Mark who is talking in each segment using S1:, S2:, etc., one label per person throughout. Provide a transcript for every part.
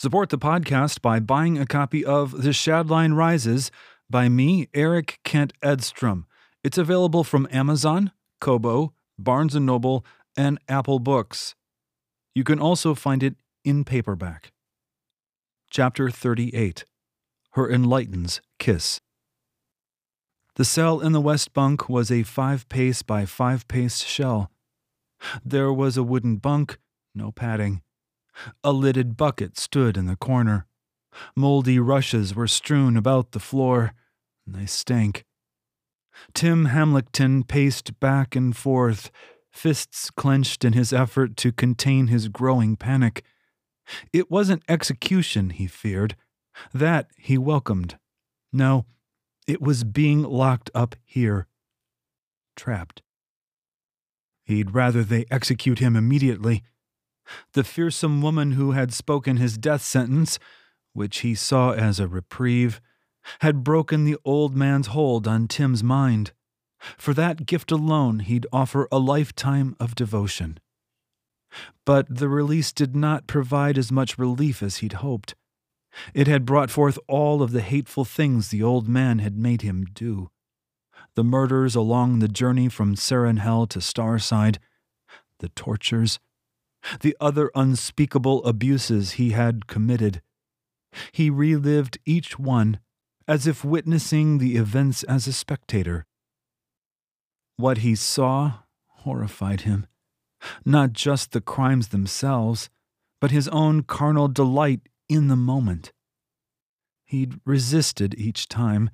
S1: Support the podcast by buying a copy of The Shadline Rises by me, Eric Kent Edstrom. It's available from Amazon, Kobo, Barnes & Noble, and Apple Books. You can also find it in paperback. Chapter 38 Her Enlightened's Kiss. The cell in the west bunk was a five pace by five pace shell. There was a wooden bunk, no padding. A lidded bucket stood in the corner. Moldy rushes were strewn about the floor, and they stank. Tim Hamilton paced back and forth, fists clenched in his effort to contain his growing panic. It wasn't execution he feared. That he welcomed. No, it was being locked up here. Trapped. He'd rather they execute him immediately. The fearsome woman who had spoken his death sentence, which he saw as a reprieve, had broken the old man's hold on Tim's mind. For that gift alone, he'd offer a lifetime of devotion. But the release did not provide as much relief as he'd hoped. It had brought forth all of the hateful things the old man had made him do. The murders along the journey from Hell to Starside, the tortures, the other unspeakable abuses he had committed. He relived each one as if witnessing the events as a spectator. What he saw horrified him not just the crimes themselves, but his own carnal delight in the moment. He'd resisted each time.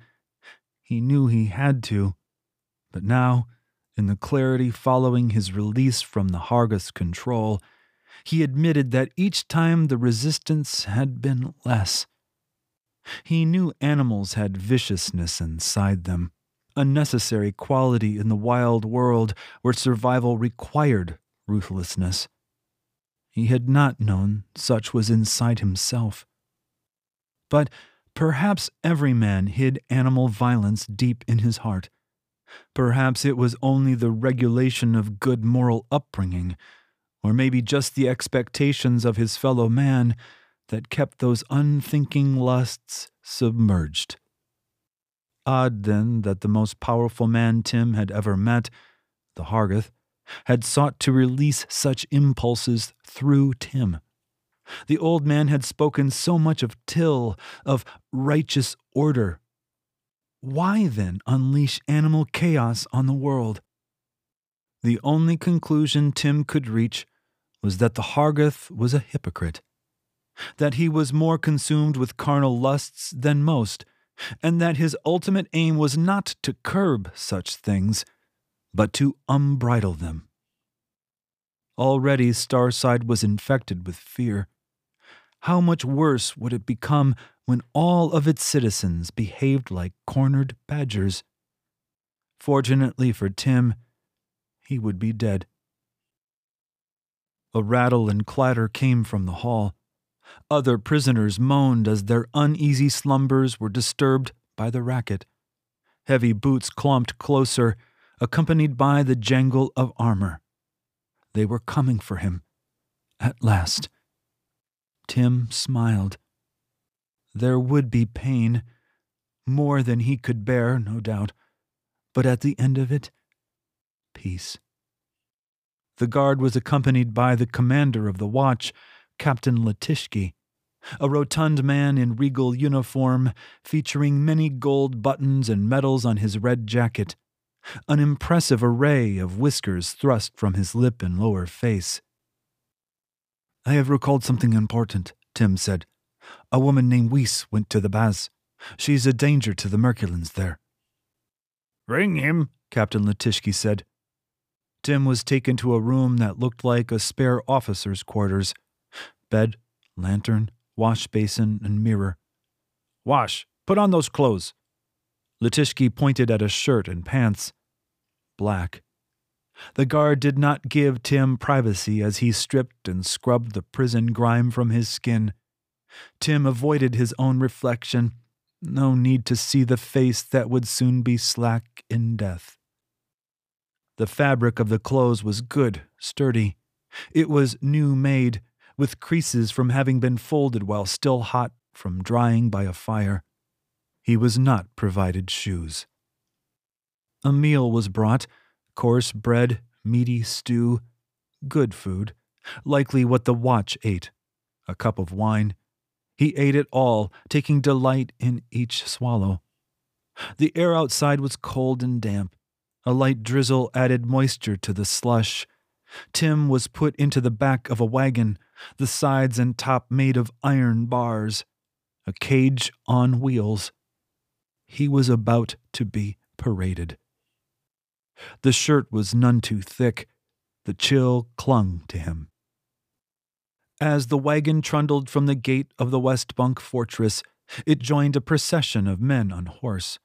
S1: He knew he had to. But now, in the clarity following his release from the Hargath's control, he admitted that each time the resistance had been less. He knew animals had viciousness inside them, a necessary quality in the wild world where survival required ruthlessness. He had not known such was inside himself. But perhaps every man hid animal violence deep in his heart. Perhaps it was only the regulation of good moral upbringing, or maybe just the expectations of his fellow man, that kept those unthinking lusts submerged. Odd, then, that the most powerful man Tim had ever met, the Hargath, had sought to release such impulses through Tim. The old man had spoken so much of till, of righteous order. Why then unleash animal chaos on the world? The only conclusion Tim could reach was that the Hargath was a hypocrite, that he was more consumed with carnal lusts than most, and that his ultimate aim was not to curb such things, but to unbridle them. Already Starside was infected with fear. How much worse would it become when all of its citizens behaved like cornered badgers? Fortunately for Tim, he would be dead. A rattle and clatter came from the hall. Other prisoners moaned as their uneasy slumbers were disturbed by the racket. Heavy boots clomped closer, accompanied by the jangle of armor. They were coming for him. At last. Tim smiled. There would be pain, more than he could bear, no doubt, but at the end of it, peace. The guard was accompanied by the commander of the watch, Captain Letishki, a rotund man in regal uniform, featuring many gold buttons and medals on his red jacket an impressive array of whiskers thrust from his lip and lower face. I have recalled something important, Tim said. A woman named Weiss went to the baths. She's a danger to the Merculans there.
S2: Bring him, Captain Letishki said.
S1: Tim was taken to a room that looked like a spare officer's quarters bed, lantern, wash basin, and mirror.
S2: Wash, put on those clothes.
S1: Letishki pointed at a shirt and pants. Black. The guard did not give Tim privacy as he stripped and scrubbed the prison grime from his skin. Tim avoided his own reflection. No need to see the face that would soon be slack in death. The fabric of the clothes was good, sturdy. It was new made, with creases from having been folded while still hot from drying by a fire. He was not provided shoes. A meal was brought coarse bread, meaty stew, good food, likely what the watch ate, a cup of wine. He ate it all, taking delight in each swallow. The air outside was cold and damp. A light drizzle added moisture to the slush. Tim was put into the back of a wagon, the sides and top made of iron bars, a cage on wheels. He was about to be paraded. The shirt was none too thick. The chill clung to him. As the wagon trundled from the gate of the West Bunk fortress, it joined a procession of men on horse.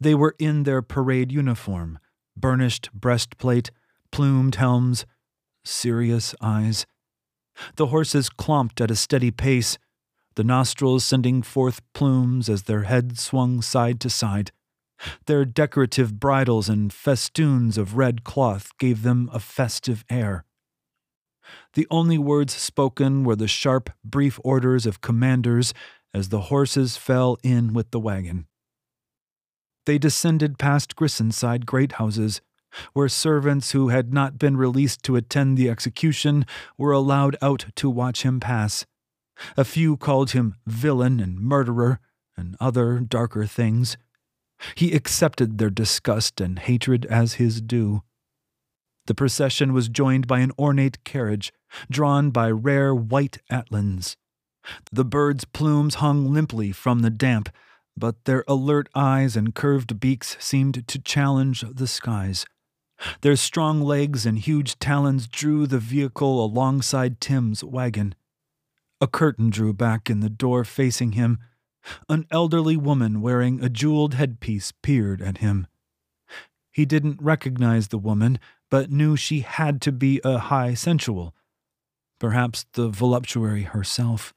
S1: They were in their parade uniform burnished breastplate, plumed helms, serious eyes. The horses clomped at a steady pace, the nostrils sending forth plumes as their heads swung side to side. Their decorative bridles and festoons of red cloth gave them a festive air. The only words spoken were the sharp, brief orders of commanders as the horses fell in with the wagon. They descended past Grissonside great houses, where servants who had not been released to attend the execution were allowed out to watch him pass. A few called him villain and murderer, and other darker things. He accepted their disgust and hatred as his due. The procession was joined by an ornate carriage, drawn by rare white atlans. The birds' plumes hung limply from the damp, but their alert eyes and curved beaks seemed to challenge the skies. Their strong legs and huge talons drew the vehicle alongside Tim's wagon. A curtain drew back in the door facing him, an elderly woman wearing a jeweled headpiece peered at him. He didn't recognize the woman, but knew she had to be a high sensual, perhaps the voluptuary herself.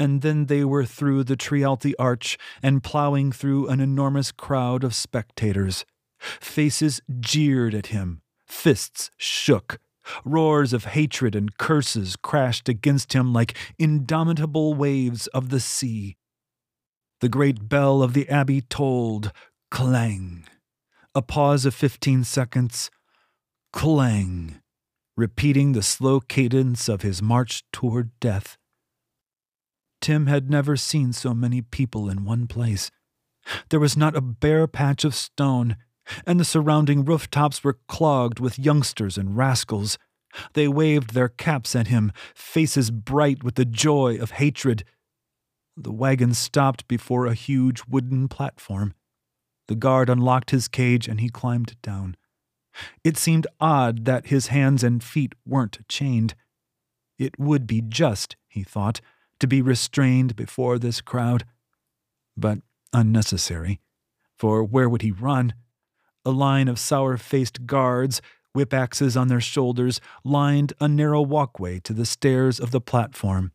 S1: And then they were through the Trialti Arch and plowing through an enormous crowd of spectators. Faces jeered at him, fists shook, Roars of hatred and curses crashed against him like indomitable waves of the sea. The great bell of the abbey tolled, clang. A pause of fifteen seconds, clang, repeating the slow cadence of his march toward death. Tim had never seen so many people in one place. There was not a bare patch of stone and the surrounding rooftops were clogged with youngsters and rascals. They waved their caps at him, faces bright with the joy of hatred. The wagon stopped before a huge wooden platform. The guard unlocked his cage and he climbed down. It seemed odd that his hands and feet weren't chained. It would be just, he thought, to be restrained before this crowd. But unnecessary, for where would he run? A line of sour faced guards, whip axes on their shoulders, lined a narrow walkway to the stairs of the platform.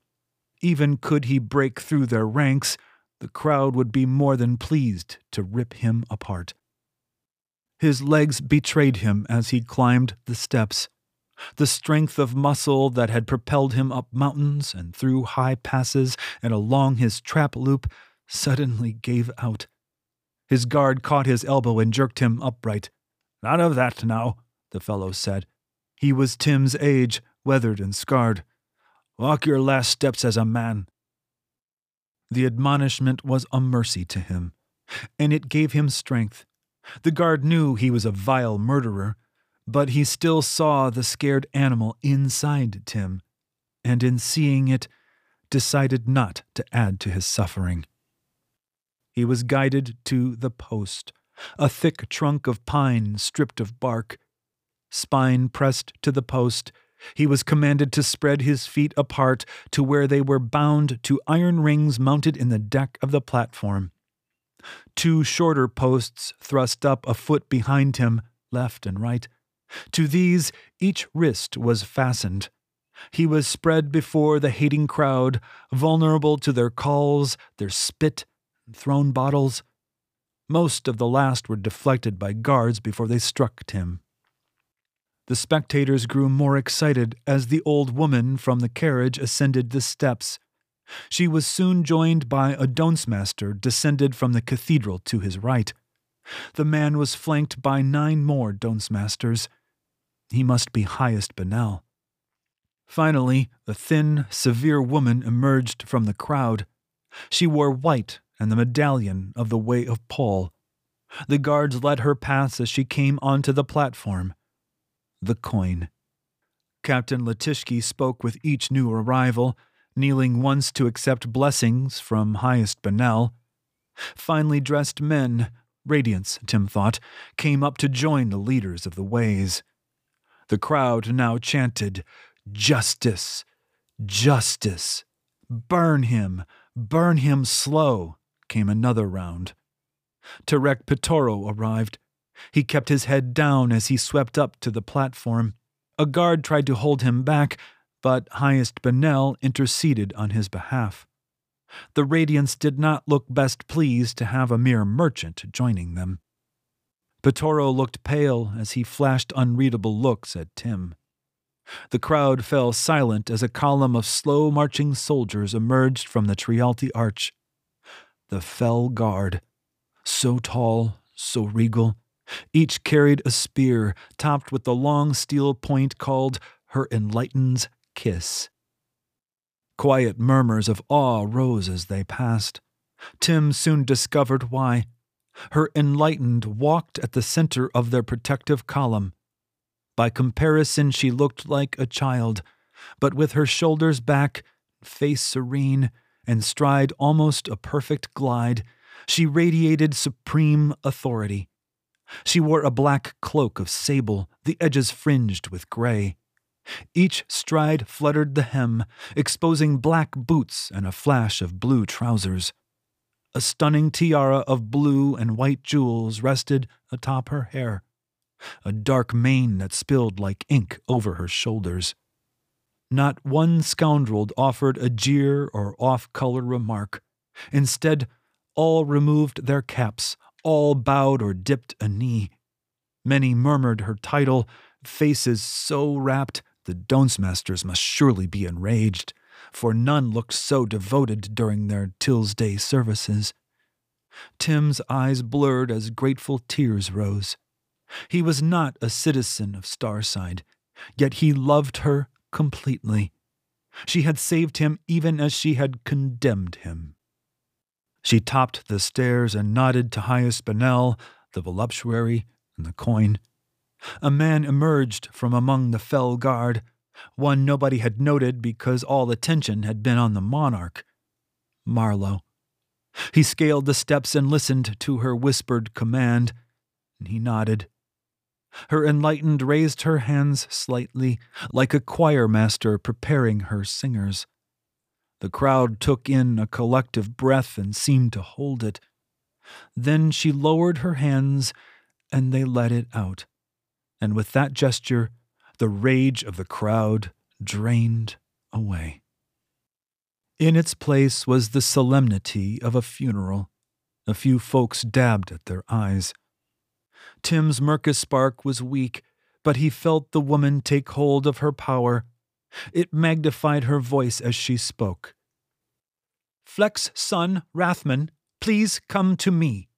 S1: Even could he break through their ranks, the crowd would be more than pleased to rip him apart. His legs betrayed him as he climbed the steps. The strength of muscle that had propelled him up mountains and through high passes and along his trap loop suddenly gave out. His guard caught his elbow and jerked him upright. None of that now, the fellow said. He was Tim's age, weathered and scarred. Walk your last steps as a man. The admonishment was a mercy to him, and it gave him strength. The guard knew he was a vile murderer, but he still saw the scared animal inside Tim, and in seeing it, decided not to add to his suffering he was guided to the post, a thick trunk of pine stripped of bark. Spine pressed to the post, he was commanded to spread his feet apart to where they were bound to iron rings mounted in the deck of the platform. Two shorter posts thrust up a foot behind him, left and right. To these each wrist was fastened. He was spread before the hating crowd, vulnerable to their calls, their spit, and thrown bottles. Most of the last were deflected by guards before they struck Tim. The spectators grew more excited as the old woman from the carriage ascended the steps. She was soon joined by a master descended from the cathedral to his right. The man was flanked by nine more masters. He must be highest Benel. Finally, a thin, severe woman emerged from the crowd. She wore white and the medallion of the Way of Paul. The guards let her pass as she came onto the platform. The coin. Captain Letishki spoke with each new arrival, kneeling once to accept blessings from highest Benel. Finely dressed men, radiance, Tim thought, came up to join the leaders of the ways. The crowd now chanted, Justice! Justice! Burn him! Burn him slow! came another round. Tarek Pitoro arrived. He kept his head down as he swept up to the platform. A guard tried to hold him back, but Highest Benel interceded on his behalf. The Radiants did not look best pleased to have a mere merchant joining them. Pitoro looked pale as he flashed unreadable looks at Tim. The crowd fell silent as a column of slow marching soldiers emerged from the Trialti Arch. The Fell Guard, so tall, so regal, each carried a spear topped with the long steel point called her Enlightened's kiss. Quiet murmurs of awe rose as they passed. Tim soon discovered why. Her enlightened walked at the center of their protective column. By comparison, she looked like a child, but with her shoulders back, face serene, and stride almost a perfect glide, she radiated supreme authority. She wore a black cloak of sable, the edges fringed with gray. Each stride fluttered the hem, exposing black boots and a flash of blue trousers. A stunning tiara of blue and white jewels rested atop her hair, a dark mane that spilled like ink over her shoulders. Not one scoundrel offered a jeer or off color remark. Instead, all removed their caps, all bowed or dipped a knee. Many murmured her title, faces so rapt the Donsmasters must surely be enraged, for none looked so devoted during their Tillsday services. Tim's eyes blurred as grateful tears rose. He was not a citizen of Starside, yet he loved her completely. She had saved him even as she had condemned him. She topped the stairs and nodded to Highest Benel, the voluptuary, and the coin. A man emerged from among the fell guard, one nobody had noted because all attention had been on the monarch. Marlowe. He scaled the steps and listened to her whispered command, and he nodded. Her enlightened raised her hands slightly, like a choir master preparing her singers. The crowd took in a collective breath and seemed to hold it. Then she lowered her hands, and they let it out and with that gesture, the rage of the crowd drained away. In its place was the solemnity of a funeral. A few folks dabbed at their eyes. Tim's Mercus spark was weak, but he felt the woman take hold of her power. It magnified her voice as she spoke. Fleck's son, Rathman, please come to me.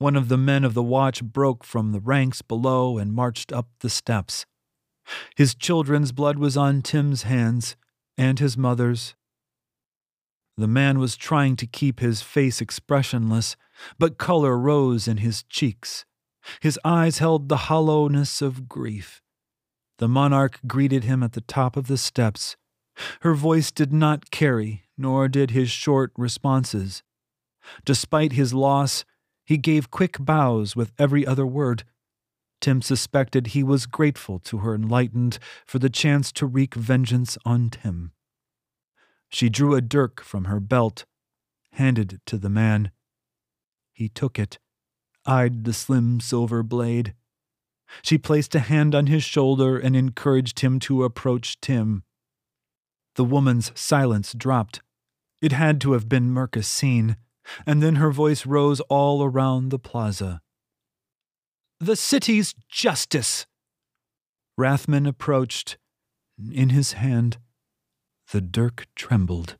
S1: One of the men of the watch broke from the ranks below and marched up the steps. His children's blood was on Tim's hands and his mother's. The man was trying to keep his face expressionless, but color rose in his cheeks. His eyes held the hollowness of grief. The monarch greeted him at the top of the steps. Her voice did not carry, nor did his short responses. Despite his loss, he gave quick bows with every other word. Tim suspected he was grateful to her enlightened for the chance to wreak vengeance on Tim. She drew a dirk from her belt, handed it to the man. He took it, eyed the slim silver blade. She placed a hand on his shoulder and encouraged him to approach Tim. The woman's silence dropped. It had to have been Mercasine and then her voice rose all around the plaza. The city's justice! Rathman approached. In his hand, the dirk trembled.